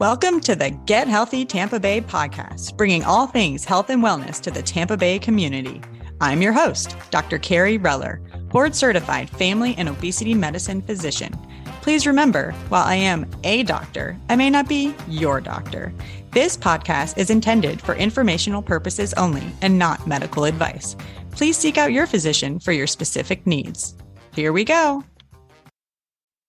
Welcome to the Get Healthy Tampa Bay podcast, bringing all things health and wellness to the Tampa Bay community. I'm your host, Dr. Kerry Reller, board certified family and obesity medicine physician. Please remember, while I am a doctor, I may not be your doctor. This podcast is intended for informational purposes only and not medical advice. Please seek out your physician for your specific needs. Here we go.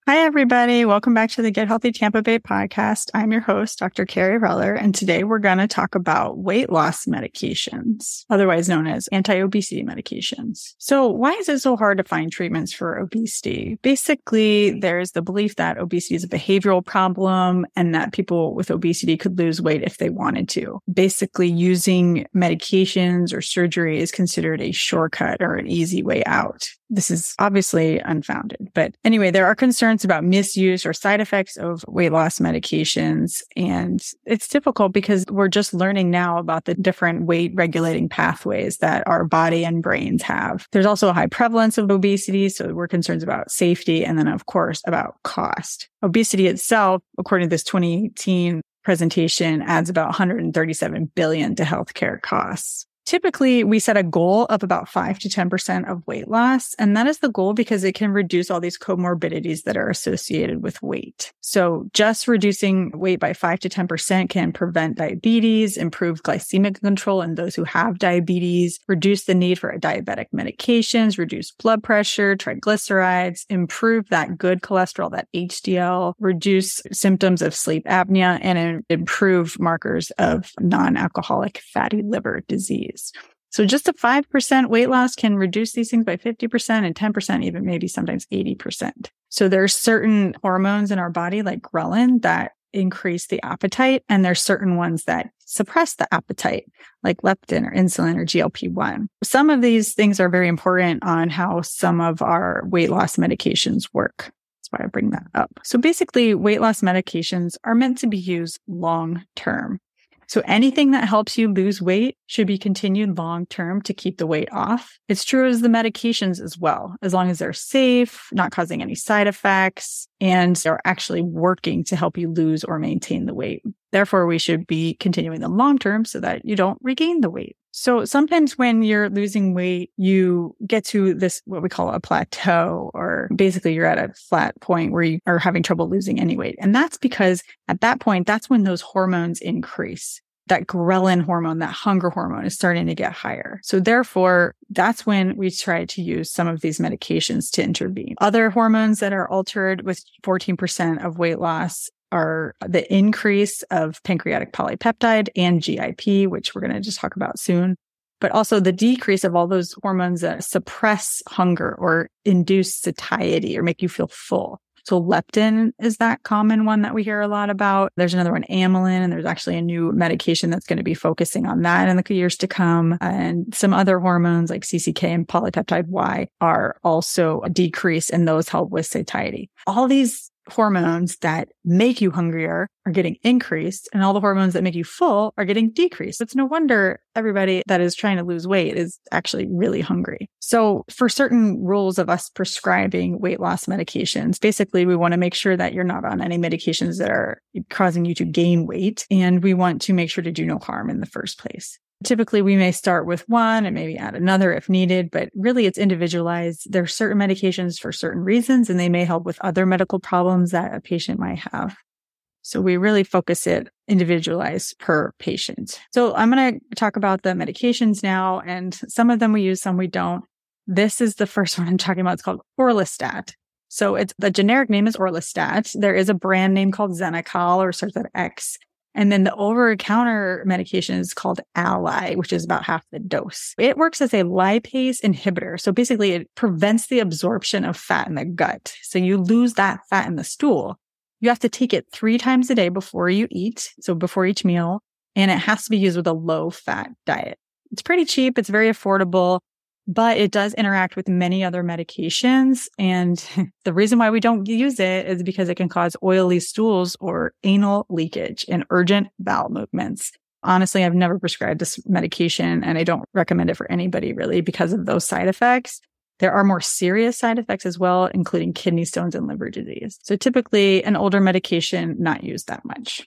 Hi, everybody. Welcome back to the Get Healthy Tampa Bay podcast. I'm your host, Dr. Kerry Reller, and today we're going to talk about weight loss medications, otherwise known as anti-obesity medications. So why is it so hard to find treatments for obesity? Basically, there's the belief that obesity is a behavioral problem and that people with obesity could lose weight if they wanted to. Basically, using medications or surgery is considered a shortcut or an easy way out. This is obviously unfounded. But anyway, there are concerns about misuse or side effects of weight loss medications. And it's difficult because we're just learning now about the different weight regulating pathways that our body and brains have. There's also a high prevalence of obesity. So we're concerned about safety. And then, of course, about cost. Obesity itself, according to this 2018 presentation, adds about 137 billion to healthcare costs. Typically, we set a goal of about 5 to 10% of weight loss. And that is the goal because it can reduce all these comorbidities that are associated with weight. So just reducing weight by 5 to 10% can prevent diabetes, improve glycemic control in those who have diabetes, reduce the need for diabetic medications, reduce blood pressure, triglycerides, improve that good cholesterol, that HDL, reduce symptoms of sleep apnea, and improve markers of non-alcoholic fatty liver disease. So just a 5% weight loss can reduce these things by 50% and 10%, even maybe sometimes 80%. So there's certain hormones in our body like ghrelin that increase the appetite. And there's certain ones that suppress the appetite, like leptin or insulin or GLP-1. Some of these things are very important on how some of our weight loss medications work. That's why I bring that up. So basically, weight loss medications are meant to be used long term. So anything that helps you lose weight should be continued long term to keep the weight off. It's true as the medications as well, as long as they're safe, not causing any side effects, and are actually working to help you lose or maintain the weight. Therefore, we should be continuing them long term so that you don't regain the weight. So sometimes when you're losing weight, you get to this, what we call a plateau, or basically you're at a flat point where you are having trouble losing any weight. And that's because at that point, that's when those hormones increase. That ghrelin hormone, that hunger hormone is starting to get higher. So therefore, that's when we try to use some of these medications to intervene. Other hormones that are altered with 14% of weight loss are the increase of pancreatic polypeptide and GIP, which we're going to just talk about soon, but also the decrease of all those hormones that suppress hunger or induce satiety or make you feel full. So leptin is that common one that we hear a lot about. There's another one, amylin, and there's actually a new medication that's going to be focusing on that in the years to come. And some other hormones like CCK and polypeptide Y are also a decrease and those help with satiety. All these hormones that make you hungrier are getting increased and all the hormones that make you full are getting decreased. It's no wonder everybody that is trying to lose weight is actually really hungry. So for certain rules of us prescribing weight loss medications, basically we want to make sure that you're not on any medications that are causing you to gain weight. And we want to make sure to do no harm in the first place. Typically, we may start with one and maybe add another if needed, but really it's individualized. There are certain medications for certain reasons, and they may help with other medical problems that a patient might have. So we really focus it individualized per patient. So I'm going to talk about the medications now, and some of them we use, some we don't. This is the first one I'm talking about. It's called Orlistat. So it's the generic name is Orlistat. There is a brand name called Xenical or starts with X. And then the over counter medication is called Alli, which is about half the dose. It works as a lipase inhibitor. So basically it prevents the absorption of fat in the gut. So you lose that fat in the stool. You have to take it three times a day before you eat. So before each meal. And it has to be used with a low fat diet. It's pretty cheap. It's very affordable but it does interact with many other medications. And the reason why we don't use it is because it can cause oily stools or anal leakage and urgent bowel movements. Honestly, I've never prescribed this medication and I don't recommend it for anybody really because of those side effects. There are more serious side effects as well, including kidney stones and liver disease. So typically an older medication, not used that much.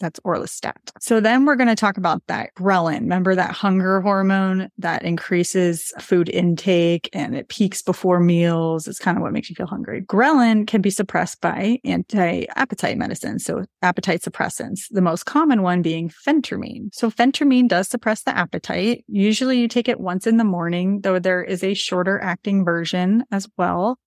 That's orlistat. So then we're going to talk about that ghrelin. Remember that hunger hormone that increases food intake and it peaks before meals. It's kind of what makes you feel hungry. Ghrelin can be suppressed by anti-appetite medicines. So appetite suppressants, the most common one being phentermine. So phentermine does suppress the appetite. Usually you take it once in the morning, though there is a shorter acting version as well.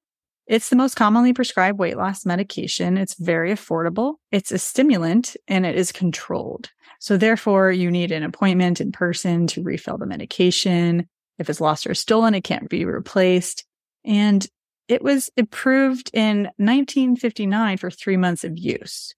It's the most commonly prescribed weight loss medication. It's very affordable. It's a stimulant and it is controlled. So therefore you need an appointment in person to refill the medication. If it's lost or stolen, it can't be replaced. And it was approved in 1959 for three months of use.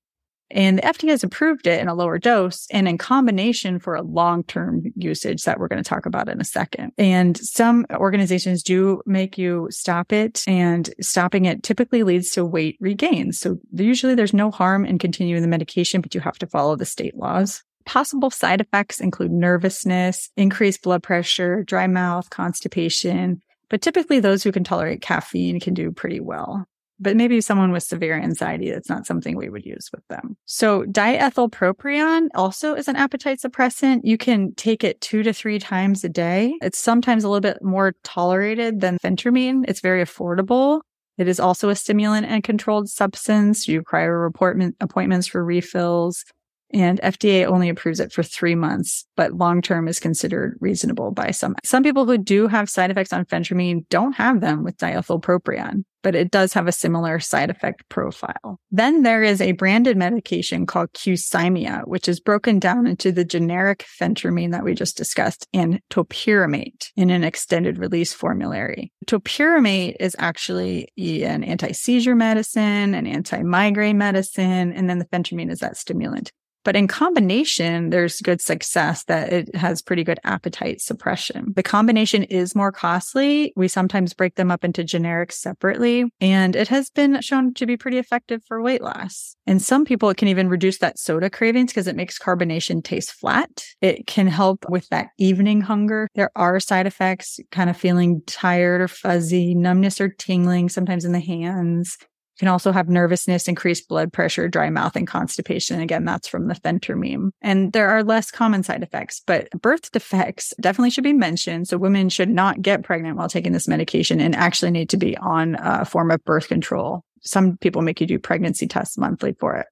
And the FDA has approved it in a lower dose and in combination for a long term usage that we're going to talk about in a second. And some organizations do make you stop it, and stopping it typically leads to weight regain. So usually there's no harm in continuing the medication, but you have to follow the state laws. Possible side effects include nervousness, increased blood pressure, dry mouth, constipation, but typically those who can tolerate caffeine can do pretty well but maybe someone with severe anxiety, that's not something we would use with them. So diethylpropion also is an appetite suppressant. You can take it two to three times a day. It's sometimes a little bit more tolerated than phentermine. It's very affordable. It is also a stimulant and controlled substance. You require appointments for refills and FDA only approves it for three months, but long term is considered reasonable by some. Some people who do have side effects on phentermine don't have them with diethylpropion, but it does have a similar side effect profile. Then there is a branded medication called Qsymia, which is broken down into the generic phentermine that we just discussed and topiramate in an extended release formulary. Topiramate is actually an anti-seizure medicine, an anti-migraine medicine, and then the phentermine is that stimulant. But in combination, there's good success that it has pretty good appetite suppression. The combination is more costly. We sometimes break them up into generics separately, and it has been shown to be pretty effective for weight loss. And some people, it can even reduce that soda cravings because it makes carbonation taste flat. It can help with that evening hunger. There are side effects, kind of feeling tired or fuzzy, numbness or tingling, sometimes in the hands. You can also have nervousness, increased blood pressure, dry mouth, and constipation. Again, that's from the phentermine. And there are less common side effects, but birth defects definitely should be mentioned. So women should not get pregnant while taking this medication and actually need to be on a form of birth control. Some people make you do pregnancy tests monthly for it.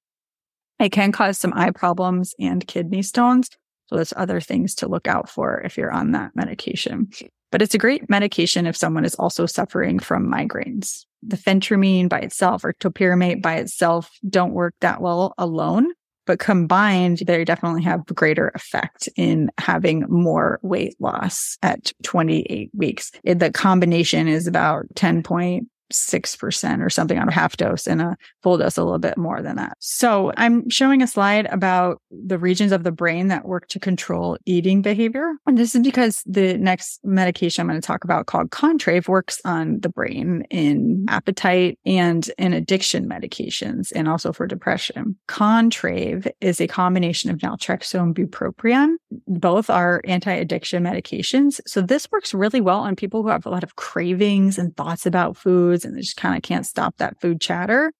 It can cause some eye problems and kidney stones. So there's other things to look out for if you're on that medication. But it's a great medication if someone is also suffering from migraines the phentermine by itself or topiramate by itself don't work that well alone. But combined, they definitely have greater effect in having more weight loss at 28 weeks. The combination is about 10 point 6% or something on a half dose and a full dose a little bit more than that. So I'm showing a slide about the regions of the brain that work to control eating behavior. And this is because the next medication I'm going to talk about called Contrave works on the brain in appetite and in addiction medications and also for depression. Contrave is a combination of naltrexone bupropion. Both are anti-addiction medications. So this works really well on people who have a lot of cravings and thoughts about foods foods and they just kind of can't stop that food chatter.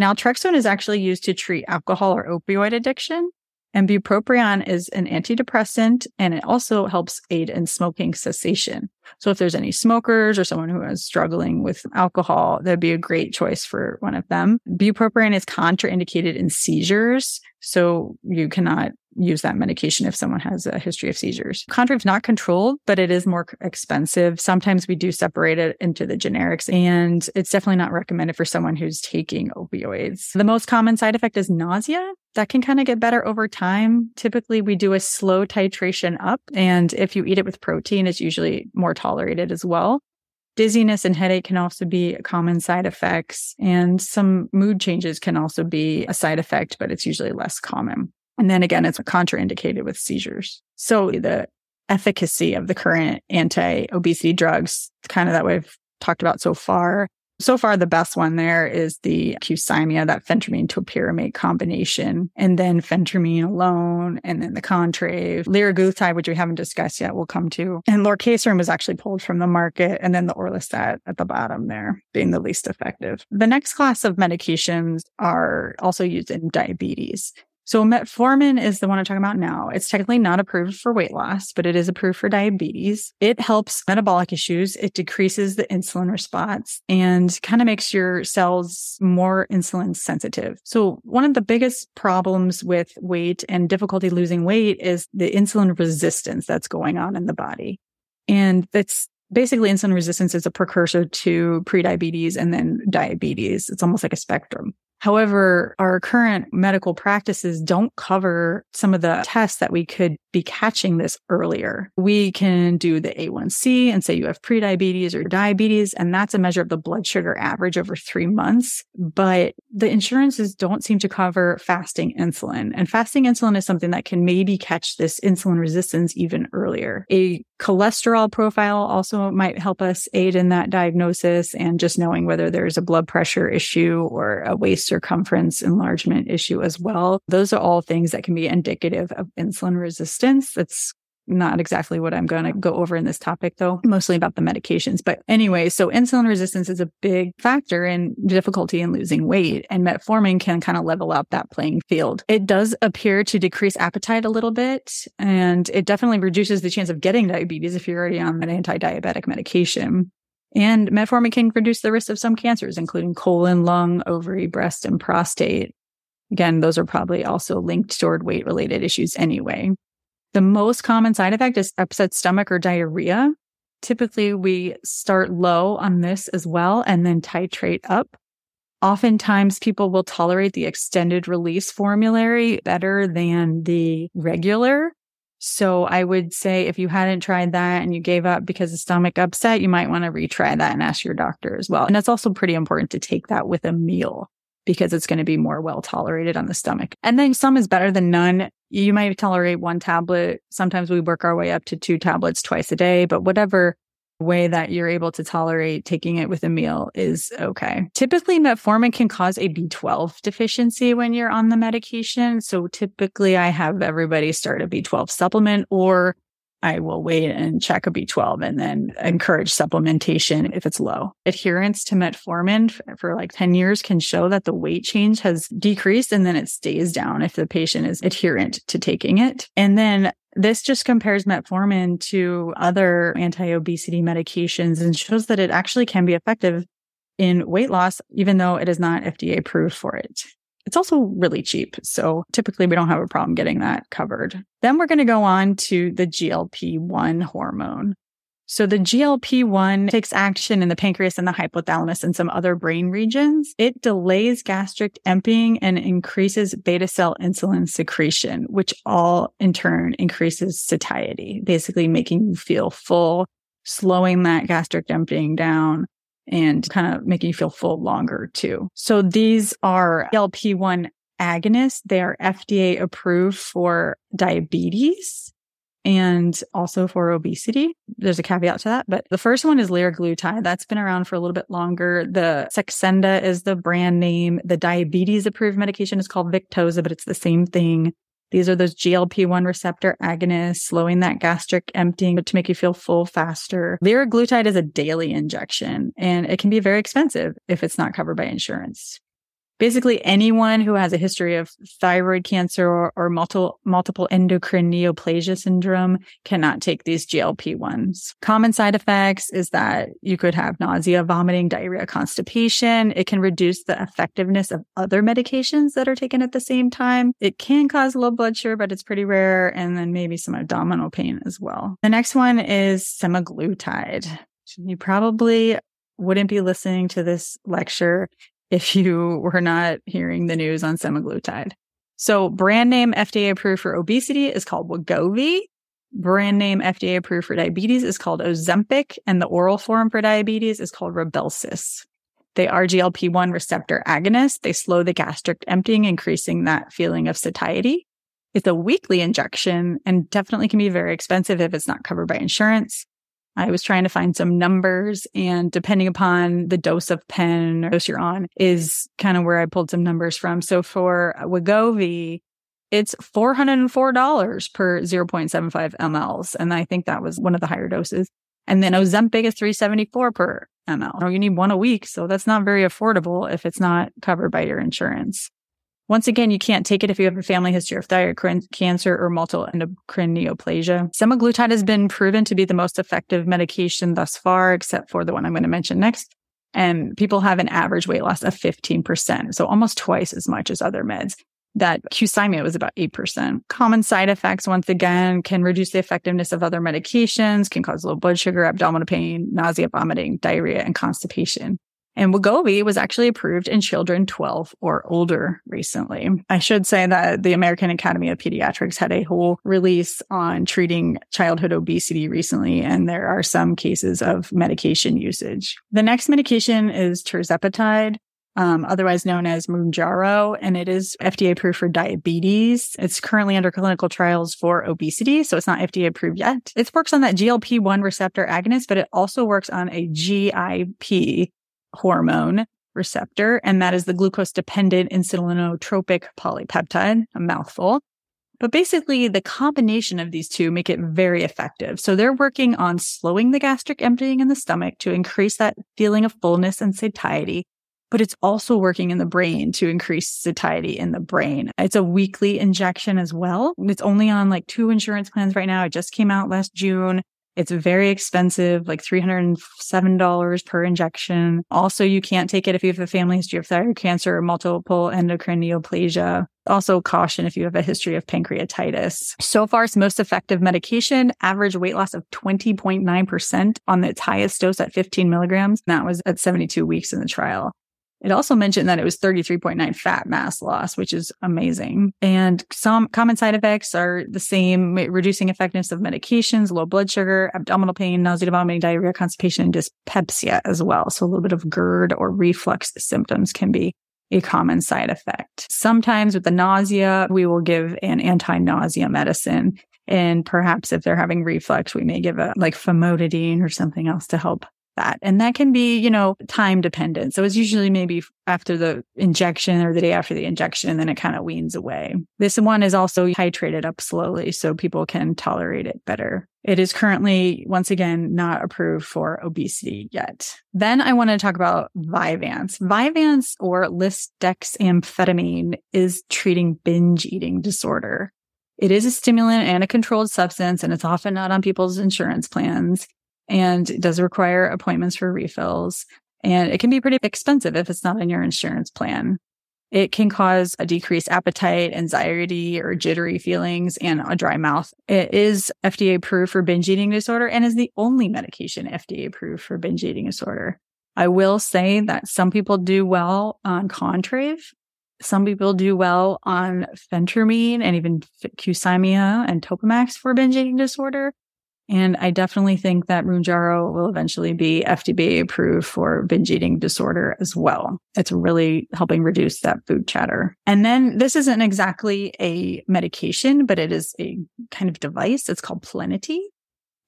Naltrexone is actually used to treat alcohol or opioid addiction. And bupropion is an antidepressant and it also helps aid in smoking cessation. So if there's any smokers or someone who is struggling with alcohol, that'd be a great choice for one of them. Bupropion is contraindicated in seizures. So you cannot use that medication if someone has a history of seizures. Contrave is not controlled, but it is more expensive. Sometimes we do separate it into the generics and it's definitely not recommended for someone who's taking opioids. The most common side effect is nausea. That can kind of get better over time. Typically we do a slow titration up. And if you eat it with protein, it's usually more tolerated as well. Dizziness and headache can also be common side effects, and some mood changes can also be a side effect, but it's usually less common. And then again, it's contraindicated with seizures. So the efficacy of the current anti obesity drugs, kind of that we've talked about so far. So far, the best one there is the Qsymia, that phentermine topiramate combination, and then phentermine alone, and then the Contrave, liraglutide, which we haven't discussed yet, we'll come to. And lorcaserin was actually pulled from the market, and then the orlistat at the bottom there being the least effective. The next class of medications are also used in diabetes. So metformin is the one I'm talking about now. It's technically not approved for weight loss, but it is approved for diabetes. It helps metabolic issues. It decreases the insulin response and kind of makes your cells more insulin sensitive. So one of the biggest problems with weight and difficulty losing weight is the insulin resistance that's going on in the body. And that's basically insulin resistance is a precursor to prediabetes and then diabetes. It's almost like a spectrum. However, our current medical practices don't cover some of the tests that we could be catching this earlier. We can do the A1C and say you have prediabetes or diabetes, and that's a measure of the blood sugar average over three months. But the insurances don't seem to cover fasting insulin. And fasting insulin is something that can maybe catch this insulin resistance even earlier. A cholesterol profile also might help us aid in that diagnosis and just knowing whether there's a blood pressure issue or a waist circumference enlargement issue as well. Those are all things that can be indicative of insulin resistance. That's not exactly what I'm going to go over in this topic, though, mostly about the medications. But anyway, so insulin resistance is a big factor in difficulty in losing weight, and metformin can kind of level up that playing field. It does appear to decrease appetite a little bit, and it definitely reduces the chance of getting diabetes if you're already on an anti diabetic medication. And metformin can reduce the risk of some cancers, including colon, lung, ovary, breast, and prostate. Again, those are probably also linked toward weight related issues anyway. The most common side effect is upset stomach or diarrhea. Typically, we start low on this as well and then titrate up. Oftentimes, people will tolerate the extended release formulary better than the regular. So I would say if you hadn't tried that and you gave up because of stomach upset, you might want to retry that and ask your doctor as well. And it's also pretty important to take that with a meal because it's going to be more well tolerated on the stomach. And then some is better than none. You might tolerate one tablet. Sometimes we work our way up to two tablets twice a day, but whatever way that you're able to tolerate taking it with a meal is okay. Typically, metformin can cause a B12 deficiency when you're on the medication. So typically, I have everybody start a B12 supplement or I will wait and check a B12 and then encourage supplementation if it's low. Adherence to metformin for like 10 years can show that the weight change has decreased and then it stays down if the patient is adherent to taking it. And then this just compares metformin to other anti obesity medications and shows that it actually can be effective in weight loss, even though it is not FDA approved for it. It's also really cheap. So typically we don't have a problem getting that covered. Then we're going to go on to the GLP 1 hormone. So the GLP-1 takes action in the pancreas and the hypothalamus and some other brain regions. It delays gastric emptying and increases beta cell insulin secretion, which all in turn increases satiety, basically making you feel full, slowing that gastric emptying down and kind of making you feel full longer too. So these are GLP-1 agonists. They are FDA approved for diabetes and also for obesity. There's a caveat to that, but the first one is liraglutide. That's been around for a little bit longer. The Saxenda is the brand name. The diabetes approved medication is called Victoza, but it's the same thing. These are those GLP-1 receptor agonists, slowing that gastric emptying to make you feel full faster. Liraglutide is a daily injection and it can be very expensive if it's not covered by insurance basically anyone who has a history of thyroid cancer or, or multiple, multiple endocrine neoplasia syndrome cannot take these GLP-1s. Common side effects is that you could have nausea, vomiting, diarrhea, constipation. It can reduce the effectiveness of other medications that are taken at the same time. It can cause low blood sugar, but it's pretty rare. And then maybe some abdominal pain as well. The next one is semaglutide. You probably wouldn't be listening to this lecture if you were not hearing the news on semaglutide. So brand name FDA approved for obesity is called Wegovy. Brand name FDA approved for diabetes is called Ozempic and the oral form for diabetes is called Rybelsus. They are GLP-1 receptor agonists. They slow the gastric emptying, increasing that feeling of satiety. It's a weekly injection and definitely can be very expensive if it's not covered by insurance. I was trying to find some numbers and depending upon the dose of pen or dose you're on is kind of where I pulled some numbers from. So for Wegovy, it's $404 per 0.75 mLs. And I think that was one of the higher doses. And then Ozempic is 374 per ml. You need one a week. So that's not very affordable if it's not covered by your insurance. Once again, you can't take it if you have a family history of thyroid cancer or multiple endocrine neoplasia. Semaglutide has been proven to be the most effective medication thus far, except for the one I'm going to mention next. And people have an average weight loss of 15%, so almost twice as much as other meds. That Qsymia was about 8%. Common side effects, once again, can reduce the effectiveness of other medications, can cause low blood sugar, abdominal pain, nausea, vomiting, diarrhea, and constipation. And Wegovy was actually approved in children 12 or older recently. I should say that the American Academy of Pediatrics had a whole release on treating childhood obesity recently, and there are some cases of medication usage. The next medication is tirzepatide. Um, otherwise known as Mounjaro, and it is FDA approved for diabetes. It's currently under clinical trials for obesity, so it's not FDA approved yet. It works on that GLP 1 receptor agonist, but it also works on a GIP hormone receptor, and that is the glucose dependent insulinotropic polypeptide, a mouthful. But basically, the combination of these two make it very effective. So they're working on slowing the gastric emptying in the stomach to increase that feeling of fullness and satiety. But it's also working in the brain to increase satiety in the brain. It's a weekly injection as well. It's only on like two insurance plans right now. It just came out last June. It's very expensive, like $307 per injection. Also, you can't take it if you have a family history of thyroid cancer or multiple endocrine neoplasia. Also, caution if you have a history of pancreatitis. So far, it's most effective medication, average weight loss of 20.9% on its highest dose at 15 milligrams. And that was at 72 weeks in the trial. It also mentioned that it was 33.9 fat mass loss, which is amazing. And some common side effects are the same, reducing effectiveness of medications, low blood sugar, abdominal pain, nausea, vomiting, diarrhea, constipation, and dyspepsia as well. So a little bit of GERD or reflux symptoms can be a common side effect. Sometimes with the nausea, we will give an anti-nausea medicine. And perhaps if they're having reflux, we may give a like famotidine or something else to help that. And that can be, you know, time dependent. So it's usually maybe after the injection or the day after the injection, and then it kind of weans away. This one is also titrated up slowly so people can tolerate it better. It is currently, once again, not approved for obesity yet. Then I want to talk about Vyvanse. Vyvanse or lisdexamfetamine is treating binge eating disorder. It is a stimulant and a controlled substance, and it's often not on people's insurance plans and it does require appointments for refills. And it can be pretty expensive if it's not in your insurance plan. It can cause a decreased appetite, anxiety, or jittery feelings and a dry mouth. It is FDA approved for binge eating disorder and is the only medication FDA approved for binge eating disorder. I will say that some people do well on Contrave. Some people do well on phentermine and even Qsymia and Topamax for binge eating disorder. And I definitely think that Mounjaro will eventually be FDA approved for binge eating disorder as well. It's really helping reduce that food chatter. And then this isn't exactly a medication, but it is a kind of device. It's called Plenity.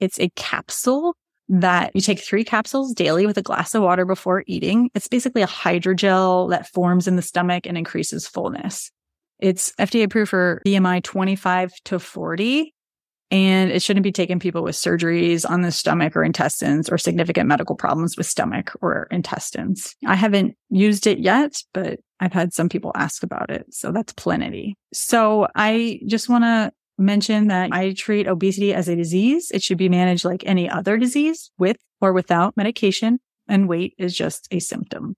It's a capsule that you take three capsules daily with a glass of water before eating. It's basically a hydrogel that forms in the stomach and increases fullness. It's FDA approved for BMI 25 to 40 and it shouldn't be taken people with surgeries on the stomach or intestines or significant medical problems with stomach or intestines. I haven't used it yet, but I've had some people ask about it. So that's Plenity. So I just want to mention that I treat obesity as a disease. It should be managed like any other disease with or without medication and weight is just a symptom.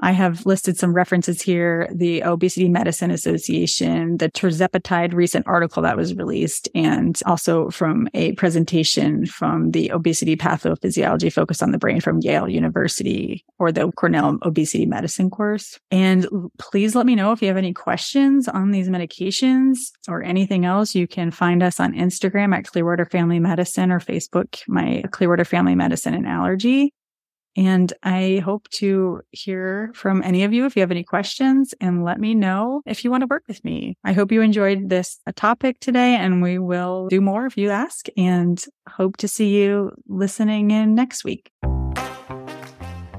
I have listed some references here the Obesity Medicine Association, the tirzepatide recent article that was released, and also from a presentation from the Obesity Pathophysiology Focus on the Brain from Yale University or the Cornell Obesity Medicine course. And please let me know if you have any questions on these medications or anything else. You can find us on Instagram at Clearwater Family Medicine or Facebook, my Clearwater Family Medicine and Allergy. And I hope to hear from any of you if you have any questions and let me know if you want to work with me. I hope you enjoyed this uh, topic today and we will do more if you ask and hope to see you listening in next week.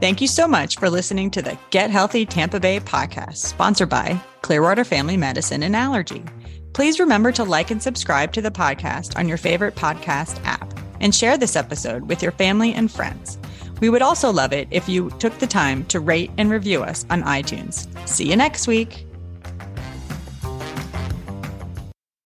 Thank you so much for listening to the Get Healthy Tampa Bay podcast, sponsored by Clearwater Family Medicine and Allergy. Please remember to like and subscribe to the podcast on your favorite podcast app and share this episode with your family and friends. We would also love it if you took the time to rate and review us on iTunes. See you next week.